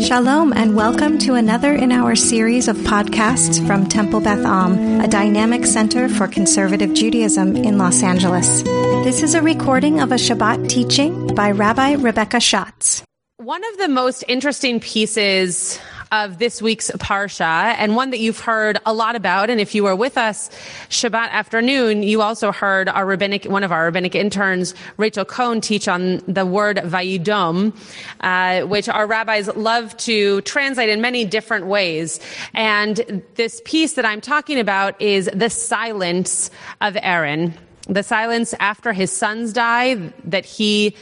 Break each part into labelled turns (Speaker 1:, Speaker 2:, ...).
Speaker 1: Shalom and welcome to another in our series of podcasts from Temple Beth Am, a dynamic center for conservative Judaism in Los Angeles. This is a recording of a Shabbat teaching by Rabbi Rebecca Schatz.
Speaker 2: One of the most interesting pieces of this week's Parsha and one that you've heard a lot about. And if you were with us Shabbat afternoon, you also heard our rabbinic, one of our rabbinic interns, Rachel Cohn, teach on the word Vayidom, uh, which our rabbis love to translate in many different ways. And this piece that I'm talking about is the silence of Aaron. The silence after his sons die that he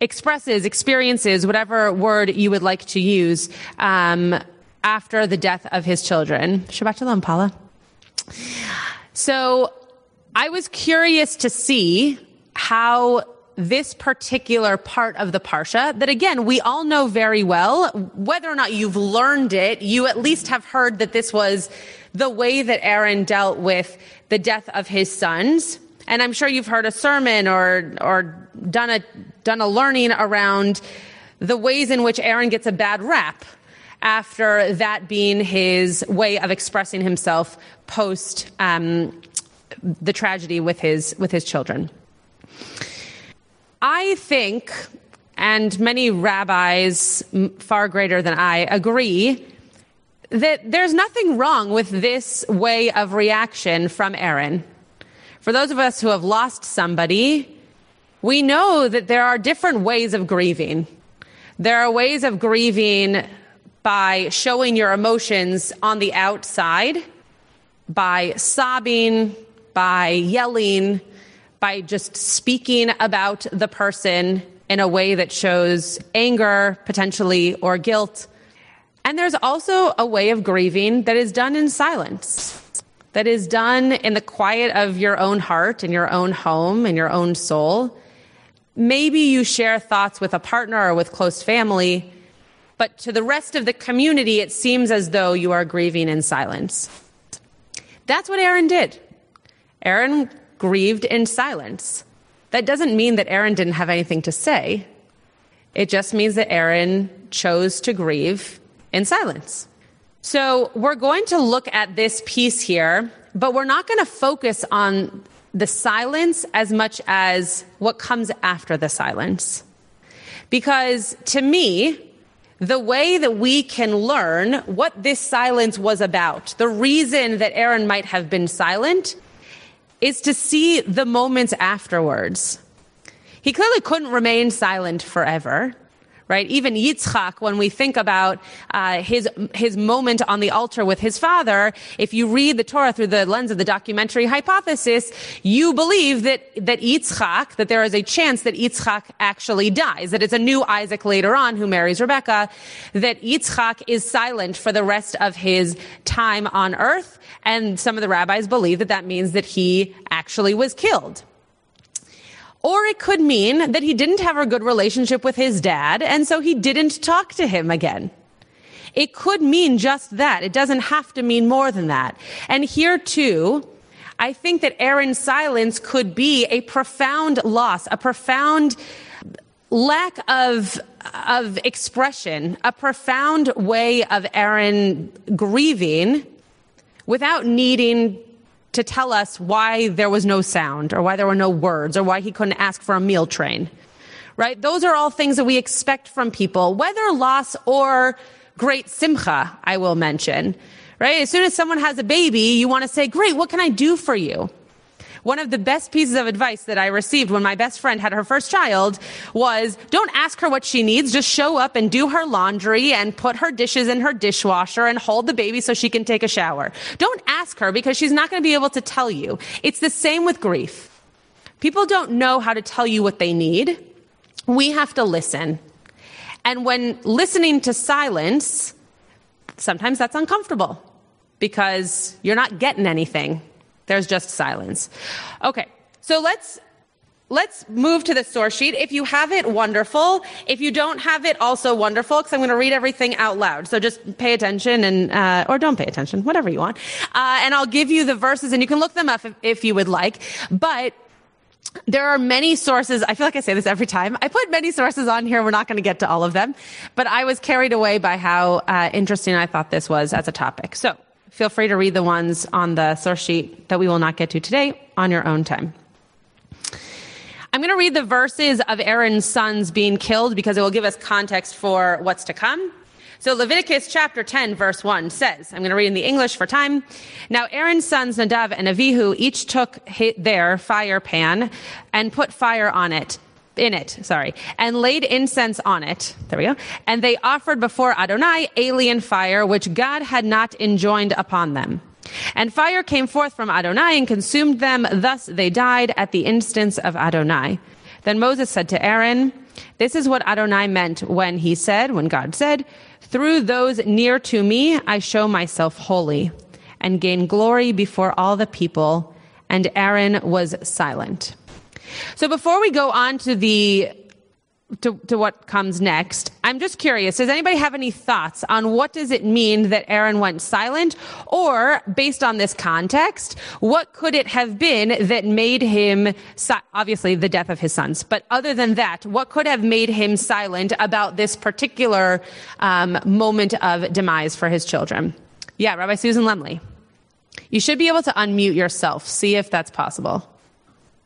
Speaker 2: expresses, experiences, whatever word you would like to use, um, after the death of his children. Shabbat shalom, Paula. So I was curious to see how this particular part of the Parsha, that again, we all know very well, whether or not you've learned it, you at least have heard that this was the way that Aaron dealt with the death of his sons. And I'm sure you've heard a sermon or, or done a, done a learning around the ways in which Aaron gets a bad rap after that being his way of expressing himself post um, the tragedy with his with his children. I think, and many rabbis far greater than I agree, that there's nothing wrong with this way of reaction from Aaron. For those of us who have lost somebody, we know that there are different ways of grieving. There are ways of grieving by showing your emotions on the outside, by sobbing, by yelling, by just speaking about the person in a way that shows anger, potentially, or guilt. And there's also a way of grieving that is done in silence that is done in the quiet of your own heart, in your own home, in your own soul. Maybe you share thoughts with a partner or with close family, but to the rest of the community, it seems as though you are grieving in silence. That's what Aaron did. Aaron grieved in silence. That doesn't mean that Aaron didn't have anything to say. It just means that Aaron chose to grieve in silence. So we're going to look at this piece here, but we're not going to focus on the silence as much as what comes after the silence. Because to me, the way that we can learn what this silence was about, the reason that Aaron might have been silent, is to see the moments afterwards. He clearly couldn't remain silent forever right? Even Yitzchak, when we think about uh, his his moment on the altar with his father, if you read the Torah through the lens of the documentary hypothesis, you believe that that Yitzchak, that there is a chance that Yitzchak actually dies, that it's a new Isaac later on who marries Rebecca, that Yitzchak is silent for the rest of his time on earth, and some of the rabbis believe that that means that he actually was killed. Or it could mean that he didn't have a good relationship with his dad, and so he didn't talk to him again. It could mean just that. It doesn't have to mean more than that. And here too, I think that Aaron's silence could be a profound loss, a profound lack of, of expression, a profound way of Aaron grieving without needing to tell us why there was no sound or why there were no words or why he couldn't ask for a meal train. Right? Those are all things that we expect from people, whether loss or great simcha, I will mention. Right? As soon as someone has a baby, you want to say, great, what can I do for you? One of the best pieces of advice that I received when my best friend had her first child was don't ask her what she needs. Just show up and do her laundry and put her dishes in her dishwasher and hold the baby so she can take a shower. Don't ask her because she's not going to be able to tell you. It's the same with grief. People don't know how to tell you what they need. We have to listen. And when listening to silence, sometimes that's uncomfortable because you're not getting anything. There's just silence. Okay. So let's let's move to the source sheet. If you have it, wonderful. If you don't have it, also wonderful, because I'm going to read everything out loud. So just pay attention and, uh, or don't pay attention, whatever you want. Uh, and I'll give you the verses and you can look them up if, if you would like. But there are many sources. I feel like I say this every time. I put many sources on here. We're not going to get to all of them, but I was carried away by how uh, interesting I thought this was as a topic. So feel free to read the ones on the source sheet that we will not get to today on your own time. I'm going to read the verses of Aaron's sons being killed because it will give us context for what's to come. So Leviticus chapter 10 verse 1 says, I'm going to read in the English for time. Now Aaron's sons Nadav and Avihu each took their fire pan and put fire on it in it, sorry, and laid incense on it. There we go. And they offered before Adonai alien fire, which God had not enjoined upon them. And fire came forth from Adonai and consumed them. Thus they died at the instance of Adonai. Then Moses said to Aaron, This is what Adonai meant when he said, when God said, through those near to me, I show myself holy and gain glory before all the people. And Aaron was silent. So before we go on to the to, to what comes next. I'm just curious. Does anybody have any thoughts on what does it mean that Aaron went silent? Or based on this context, what could it have been that made him, si- obviously the death of his sons, but other than that, what could have made him silent about this particular um, moment of demise for his children? Yeah, Rabbi Susan Lemley. You should be able to unmute yourself. See if that's possible.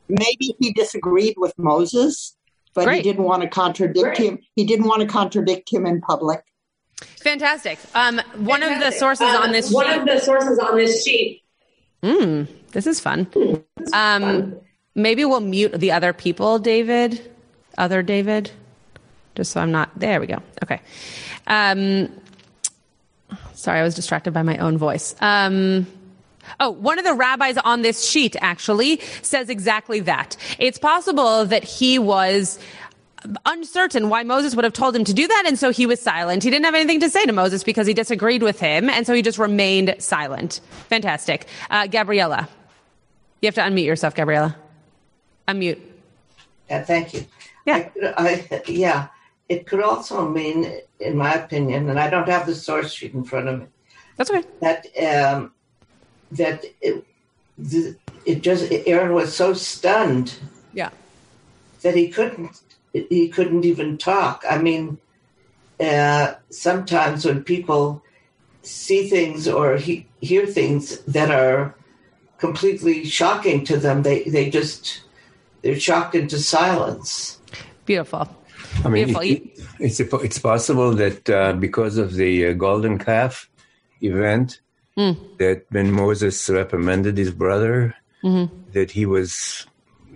Speaker 3: Maybe he disagreed with Moses but Great. he didn't want to contradict Great. him. He didn't want to contradict him in public.
Speaker 2: Fantastic. Um, one Fantastic. of the sources um, on this
Speaker 4: one sheet, of the sources on this sheet.
Speaker 2: Mm, this is fun. Mm, this is um, fun. Maybe we'll mute the other people, David. Other David, just so I'm not. There we go. Okay. Um, sorry, I was distracted by my own voice. Um, Oh, one of the rabbis on this sheet actually says exactly that. It's possible that he was uncertain why Moses would have told him to do that, and so he was silent. He didn't have anything to say to Moses because he disagreed with him, and so he just remained silent. Fantastic. Uh, Gabriella, you have to unmute yourself, Gabriella. Unmute.
Speaker 5: Yeah, thank you.
Speaker 2: Yeah.
Speaker 5: I, I, yeah. It could also mean, in my opinion, and I don't have the source sheet in front of me.
Speaker 2: That's okay.
Speaker 5: That um, that it, it just Aaron was so stunned.
Speaker 2: Yeah.
Speaker 5: That he couldn't he couldn't even talk. I mean, uh, sometimes when people see things or he, hear things that are completely shocking to them, they they just they're shocked into silence.
Speaker 2: Beautiful.
Speaker 6: I mean, Beautiful. It, it's it's possible that uh, because of the uh, golden calf event, mm. that when Moses reprimanded his brother, mm-hmm. that he was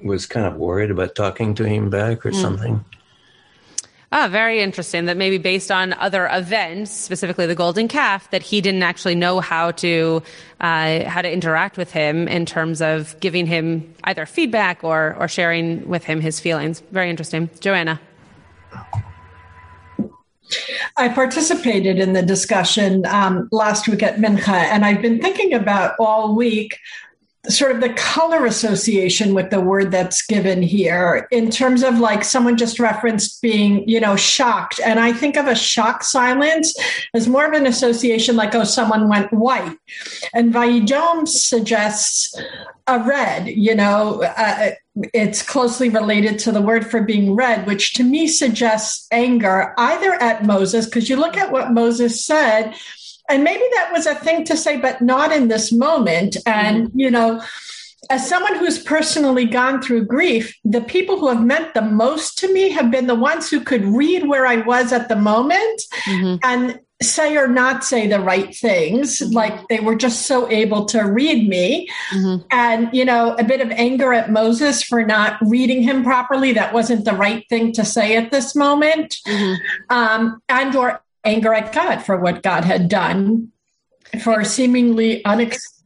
Speaker 6: was kind of worried about talking to him back or mm. something.
Speaker 2: Ah, very interesting. That maybe based on other events, specifically the golden calf, that he didn't actually know how to uh, how to interact with him in terms of giving him either feedback or or sharing with him his feelings. Very interesting, Joanna.
Speaker 7: I participated in the discussion um, last week at Mincha, and I've been thinking about all week sort of the color association with the word that's given here in terms of like someone just referenced being you know shocked. And i think of a shock silence as more of an association like oh someone went white. And vayidom suggests a red you know uh, it's closely related to the word for being red which to me suggests anger either at moses because you look at what moses said and maybe that was a thing to say, but not in this moment. And, mm-hmm. you know, as someone who's personally gone through grief, the people who have meant the most to me have been the ones who could read where I was at the moment mm-hmm. and say or not say the right things. Mm-hmm. Like they were just so able to read me. Mm-hmm. And, you know, a bit of anger at Moses for not reading him properly. That wasn't the right thing to say at this moment. Mm-hmm. Um, and or anger at God for what God had done for seemingly unexpected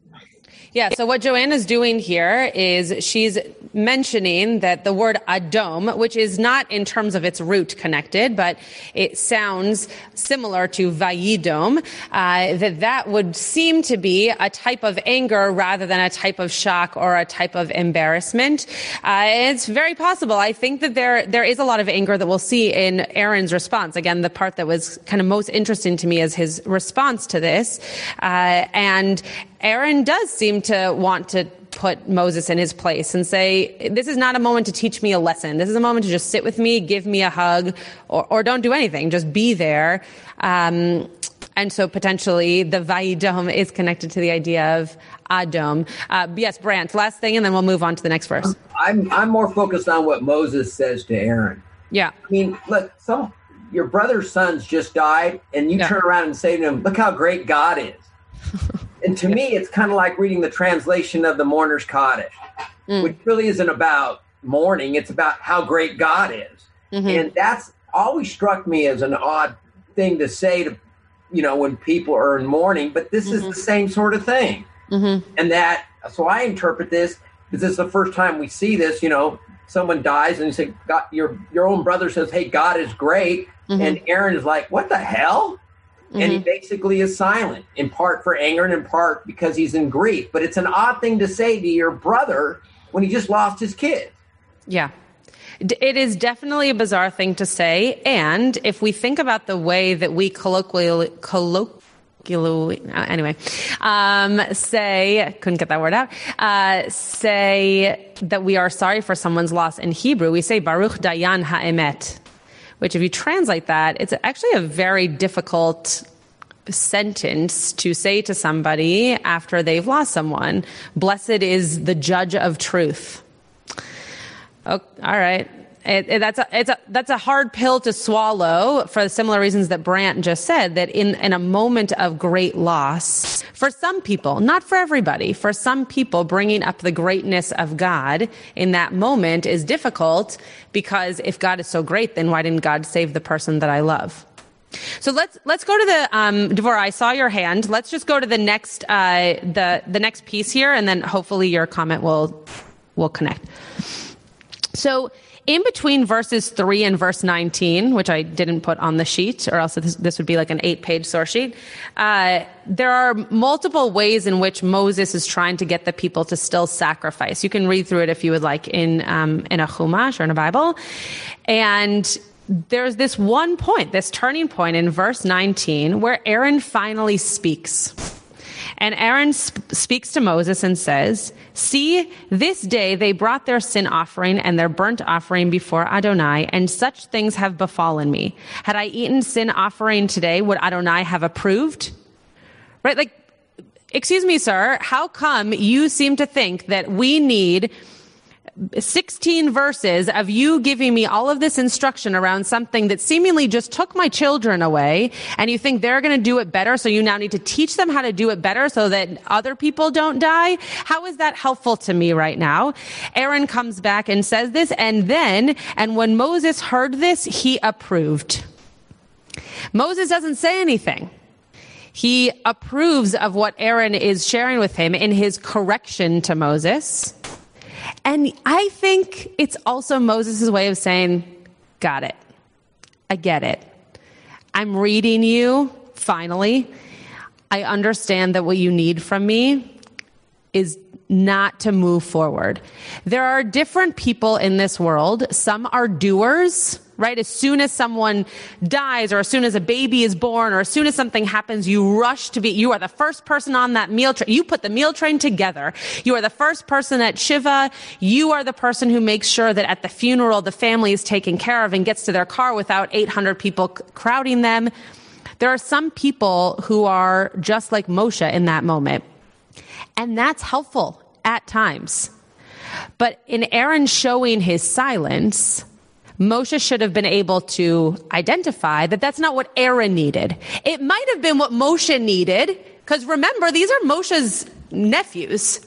Speaker 2: yeah. So what Joanna's doing here is she's mentioning that the word Adom, which is not in terms of its root connected, but it sounds similar to Vayidom, uh, that that would seem to be a type of anger rather than a type of shock or a type of embarrassment. Uh, it's very possible. I think that there there is a lot of anger that we'll see in Aaron's response. Again, the part that was kind of most interesting to me is his response to this, uh, and Aaron does seem to want to put Moses in his place and say, this is not a moment to teach me a lesson. This is a moment to just sit with me, give me a hug, or, or don't do anything. Just be there. Um, and so potentially the Vayidom is connected to the idea of Adom. Uh, yes, Brant, last thing, and then we'll move on to the next verse.
Speaker 8: I'm, I'm more focused on what Moses says to Aaron.
Speaker 2: Yeah.
Speaker 8: I mean, look, some your brother's sons just died, and you
Speaker 2: Yeah.
Speaker 8: turn around and say to him, "Look how great God is." And to me, it's kind of like reading the translation of the Mourner's Kaddish, mm. which really isn't about mourning; it's about how great God is, mm-hmm. and that's always struck me as an odd thing to say to, you know, when people are in mourning. But this is the mm-hmm. same sort of thing, mm-hmm. and that so I interpret this because this is the first time we see this. You know, someone dies and you say, God, your your own brother says, "Hey, God is great," and Aaron is like, "What the hell?" And he basically is silent, in part for anger and in part because he's in grief. But it's an odd thing to say to your brother when he just lost his kid.
Speaker 2: Yeah. It is definitely a bizarre thing to say. And if we think about the way that we colloquially, colloquially, uh, anyway, um, say, couldn't get that word out, uh, say that we are sorry for someone's loss in Hebrew, we say Baruch Dayan Ha'emet, which if you translate that, it's actually a very difficult sentence to say to somebody after they've lost someone. Blessed is the judge of truth. Oh, all right. It, it- that's a it's a that's a hard pill to swallow for the similar reasons that Brant just said. That in in a moment of great loss, for some people, not for everybody, for some people, bringing up the greatness of God in that moment is difficult because if God is so great, then why didn't God save the person that I love? So let's let's go to the um, Devorah. I saw your hand. Let's just go to the next uh, the the next piece here, and then hopefully your comment will will connect. So in between verses 3 and verse 19, which I didn't put on the sheet, or else this, this would be like an eight page source sheet, uh, there are multiple ways in which Moses is trying to get the people to still sacrifice. You can read through it if you would like in, um, in a Chumash or in a Bible. And there's this one point, this turning point in verse 19, where Aaron finally speaks. And Aaron sp- speaks to Moses and says, See, this day they brought their sin offering and their burnt offering before Adonai, and such things have befallen me. Had I eaten sin offering today, would Adonai have approved? Right? Like, excuse me, sir, how come you seem to think that we need 16 verses of you giving me all of this instruction around something that seemingly just took my children away and you think they're going to do it better so you now need to teach them how to do it better so that other people don't die? How is that helpful to me right now? Aaron comes back and says this and then and when moses heard this he approved. Moses doesn't say anything. He approves of what aaron is sharing with him in his correction to moses and I think it's also Moses' way of saying, Got it. I get it. I'm reading you, finally. I understand that what you need from me is not to move forward. There are different people in this world. Some are doers, right? As soon as someone dies or as soon as a baby is born or as soon as something happens, you rush to be, you are the first person on that meal train. You put the meal train together. You are the first person at Shiva. You are the person who makes sure that at the funeral, the family is taken care of and gets to their car without 800 people crowding them. There are some people who are just like Moshe in that moment. And that's helpful at times. But in Aaron showing his silence, Moshe should have been able to identify that that's not what Aaron needed. It might have been what Moshe needed, because remember, these are Moshe's nephews.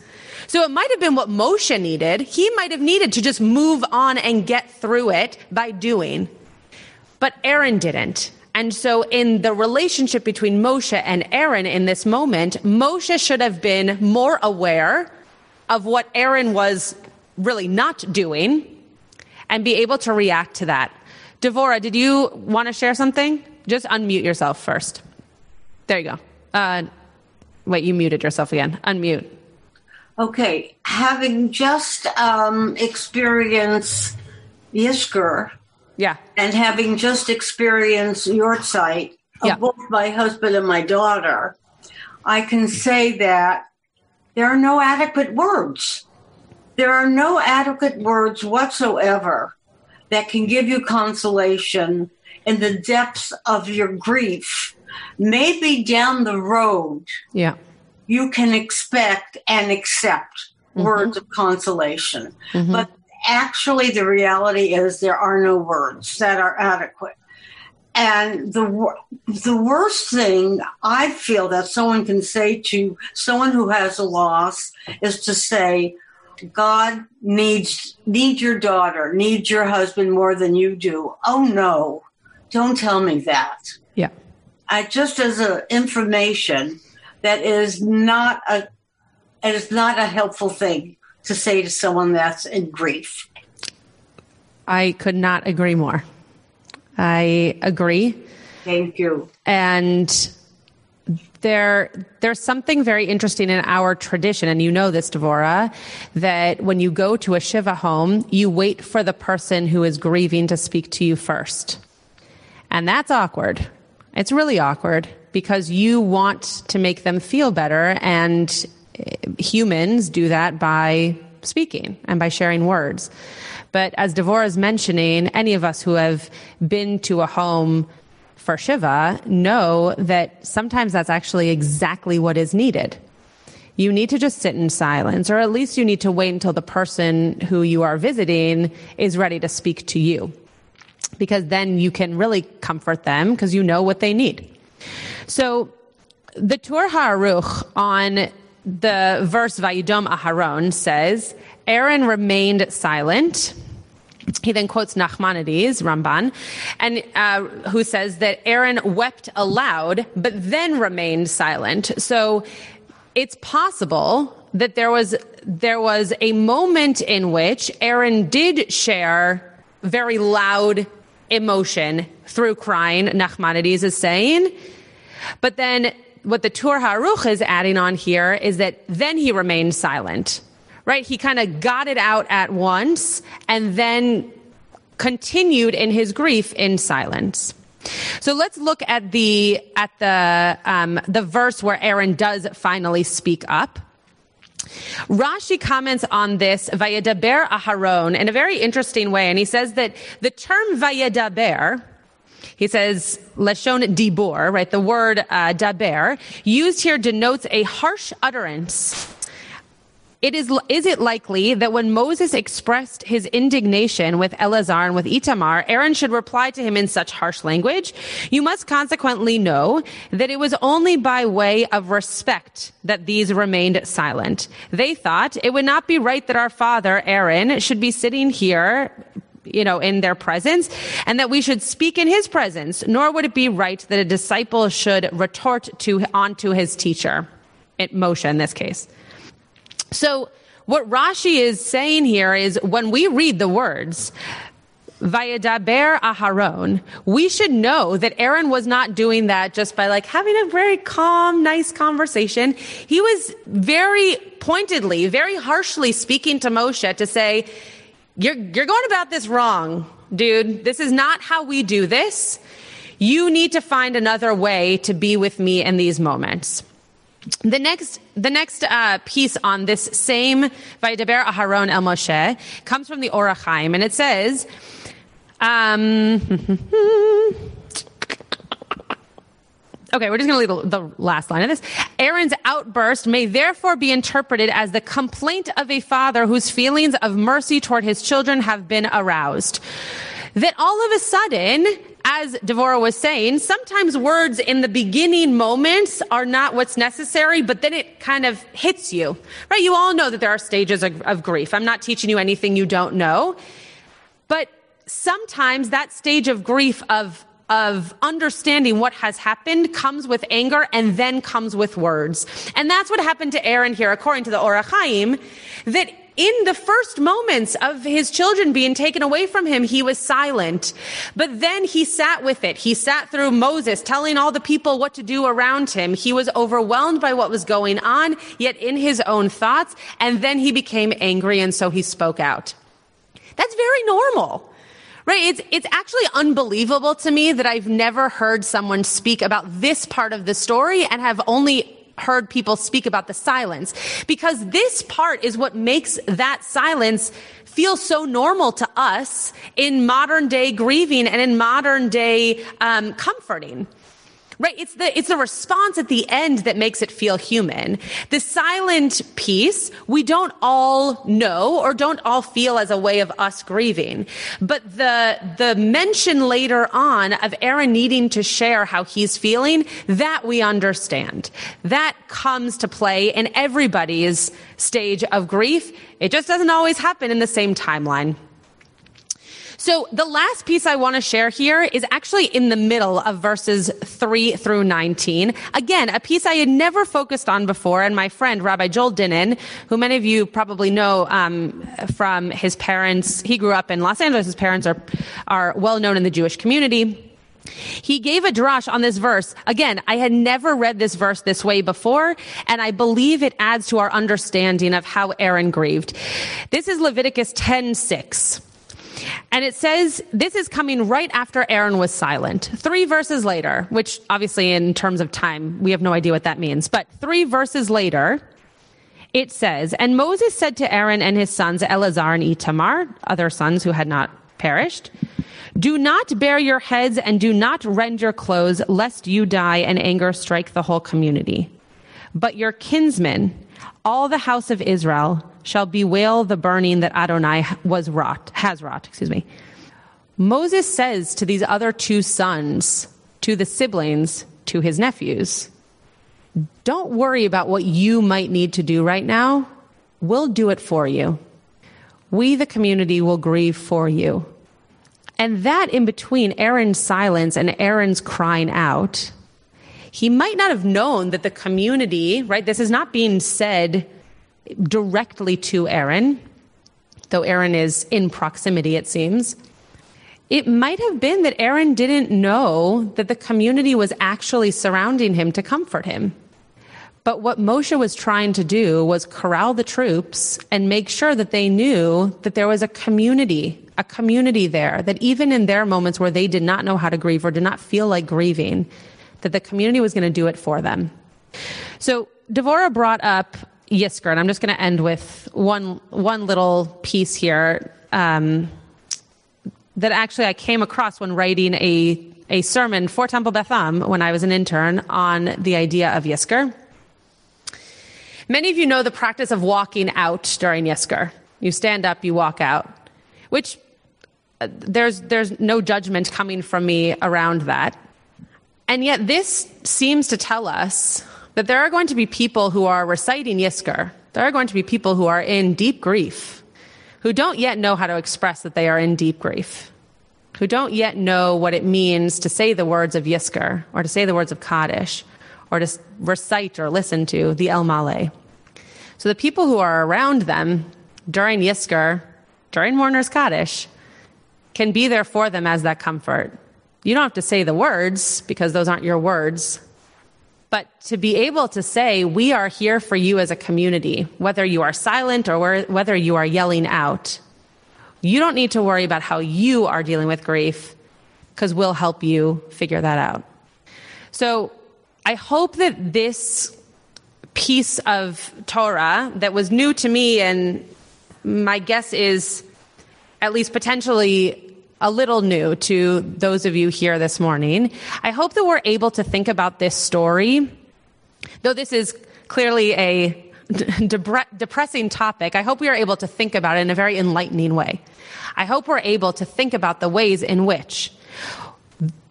Speaker 2: So it might have been what Moshe needed. He might have needed to just move on and get through it by doing. But Aaron didn't. And so in the relationship between Moshe and Aaron in this moment, Moshe should have been more aware of what Aaron was really not doing and be able to react to that. Devora, did you want to share something? Just unmute yourself first. There you go. Uh, wait, you muted yourself again. Unmute.
Speaker 9: Okay, having just um, experienced Yizkor
Speaker 2: Yeah.
Speaker 9: and having just experienced yahrzeit of
Speaker 2: Yeah.
Speaker 9: both my husband and my daughter, I can say that there are no adequate words. There are no adequate words whatsoever that can give you consolation in the depths of your grief. Maybe down the road,
Speaker 2: Yeah.
Speaker 9: you can expect and accept mm-hmm. words of consolation. Mm-hmm. But actually, the reality is there are no words that are adequate. And the the worst thing I feel that someone can say to someone who has a loss is to say, "God needs needs your daughter, needs your husband more than you do." Oh no, don't tell me that.
Speaker 2: Yeah.
Speaker 9: I just as a information that is not a it is not a helpful thing to say to someone that's in grief.
Speaker 2: I could not agree more. I agree.
Speaker 9: Thank you.
Speaker 2: And there there's something very interesting in our tradition and you know this Devora that when you go to a shiva home you wait for the person who is grieving to speak to you first. And that's awkward. It's really awkward because you want to make them feel better and eh, humans do that by speaking and by sharing words. But as Devora is mentioning any of us who have been to a home for Shiva know that sometimes that's actually exactly what is needed. You need to just sit in silence, or at least you need to wait until the person who you are visiting is ready to speak to you. Because then you can really comfort them because you know what they need. So the Tur HaAruch on the verse Vayidom Aharon says, Aaron remained silent. He then quotes Nachmanides, Ramban, and uh, who says that Aaron wept aloud, but then remained silent. So it's possible that there was there was a moment in which Aaron did share very loud emotion through crying. Nachmanides is saying, but then what the Tur HaAruch is adding on here is that then he remained silent right? He kind of got it out at once and then continued in his grief in silence. So let's look at the at the um, the verse where Aaron does finally speak up. Rashi comments on this Vayedaber Aharon in a very interesting way, and he says that the term Vayedaber, he says leshon dibor, right? The word uh, daber used here denotes a harsh utterance it is, is it likely that when Moses expressed his indignation with Eleazar and with Itamar, Aaron should reply to him in such harsh language? You must consequently know that it was only by way of respect that these remained silent. They thought it would not be right that our father, Aaron, should be sitting here you know, in their presence, and that we should speak in his presence, nor would it be right that a disciple should retort to onto his teacher, It, Moshe in this case. So what Rashi is saying here is when we read the words, Vayadaber Aharon, we should know that Aaron was not doing that just by like having a very calm, nice conversation. He was very pointedly, very harshly speaking to Moshe to say, you're, you're going about this wrong, dude. This is not how we do this. You need to find another way to be with me in these moments. The next, the next uh, piece on this same Vaydaber Aharon El Moshe comes from the Or HaChaim, and it says, um, Okay, we're just going to leave the, the, last line of this. Aaron's outburst may therefore be interpreted as the complaint of a father whose feelings of mercy toward his children have been aroused. That all of a sudden, as Devora was saying, sometimes words in the beginning moments are not what's necessary, but then it kind of hits you, right? You all know that there are stages of, of grief. I'm not teaching you anything you don't know, but sometimes that stage of grief of of understanding what has happened comes with anger and then comes with words. And that's what happened to Aaron here, according to the Or HaChaim, that in the first moments of his children being taken away from him, he was silent. But then he sat with it. He sat through Moses telling all the people what to do around him. He was overwhelmed by what was going on, yet in his own thoughts. And then he became angry and so he spoke out. That's very normal. Right? It's, it's actually unbelievable to me that I've never heard someone speak about this part of the story and have only heard people speak about the silence because this part is what makes that silence feel so normal to us in modern day grieving and in modern day um, comforting. Right. It's the, it's the response at the end that makes it feel human. The silent piece, we don't all know or don't all feel as a way of us grieving. But the, the mention later on of Aaron needing to share how he's feeling, that we understand. That comes to play in everybody's stage of grief. It just doesn't always happen in the same timeline. So the last piece I want to share here is actually in the middle of verses 3 through 19. Again, a piece I had never focused on before, and my friend Rabbi Joel Dinnen, who many of you probably know um, from his parents, he grew up in Los Angeles. His parents are are well known in the Jewish community. He gave a drash on this verse. Again, I had never read this verse this way before, and I believe it adds to our understanding of how Aaron grieved. This is Leviticus 10 6. And it says this is coming right after Aaron was silent. Three verses later, which obviously in terms of time, we have no idea what that means. But three verses later, it says, And Moses said to Aaron and his sons, Eleazar and Itamar, other sons who had not perished, Do not bare your heads and do not rend your clothes, lest you die and anger strike the whole community. But your kinsmen, all the house of Israel, shall bewail the burning that Adonai was wrought, has wrought, excuse me. Moses says to these other two sons, to the siblings, to his nephews, don't worry about what you might need to do right now. We'll do it for you. We, the community, will grieve for you. And that in between Aaron's silence and Aaron's crying out, he might not have known that the community, right? This is not being said directly to Aaron, though Aaron is in proximity, it seems. It might have been that Aaron didn't know that the community was actually surrounding him to comfort him. But what Moshe was trying to do was corral the troops and make sure that they knew that there was a community, a community there, that even in their moments where they did not know how to grieve or did not feel like grieving, that the community was going to do it for them. So Devora brought up Yizkor, and I'm just going to end with one one little piece here um, that actually I came across when writing a a sermon for Temple Beth Am when I was an intern on the idea of Yizkor. Many of you know the practice of walking out during Yizkor. You stand up, you walk out, which uh, there's there's no judgment coming from me around that. And yet this seems to tell us that there are going to be people who are reciting Yizkor. There are going to be people who are in deep grief, who don't yet know how to express that they are in deep grief, who don't yet know what it means to say the words of Yizkor, or to say the words of Kaddish, or to recite or listen to the El Male. So the people who are around them during Yizkor, during Mourner's Kaddish, can be there for them as that comfort. You don't have to say the words because those aren't your words, but to be able to say, we are here for you as a community, whether you are silent or whether you are yelling out, you don't need to worry about how you are dealing with grief because we'll help you figure that out. So I hope that this piece of Torah that was new to me, and my guess is at least potentially a little new to those of you here this morning. I hope that we're able to think about this story, though this is clearly a de- depressing topic. I hope we are able to think about it in a very enlightening way. I hope we're able to think about the ways in which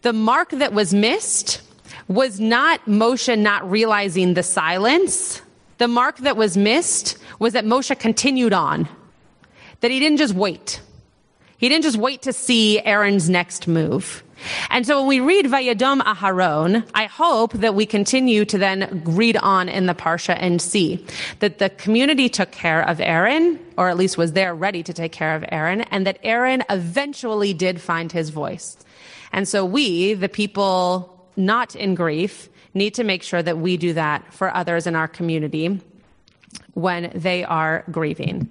Speaker 2: the mark that was missed was not Moshe not realizing the silence. The mark that was missed was that Moshe continued on, that he didn't just wait he didn't just wait to see Aaron's next move. And so when we read Vayadom Aharon, I hope that we continue to then read on in the Parsha and see that the community took care of Aaron, or at least was there ready to take care of Aaron, and that Aaron eventually did find his voice. And so we, the people not in grief, need to make sure that we do that for others in our community when they are grieving.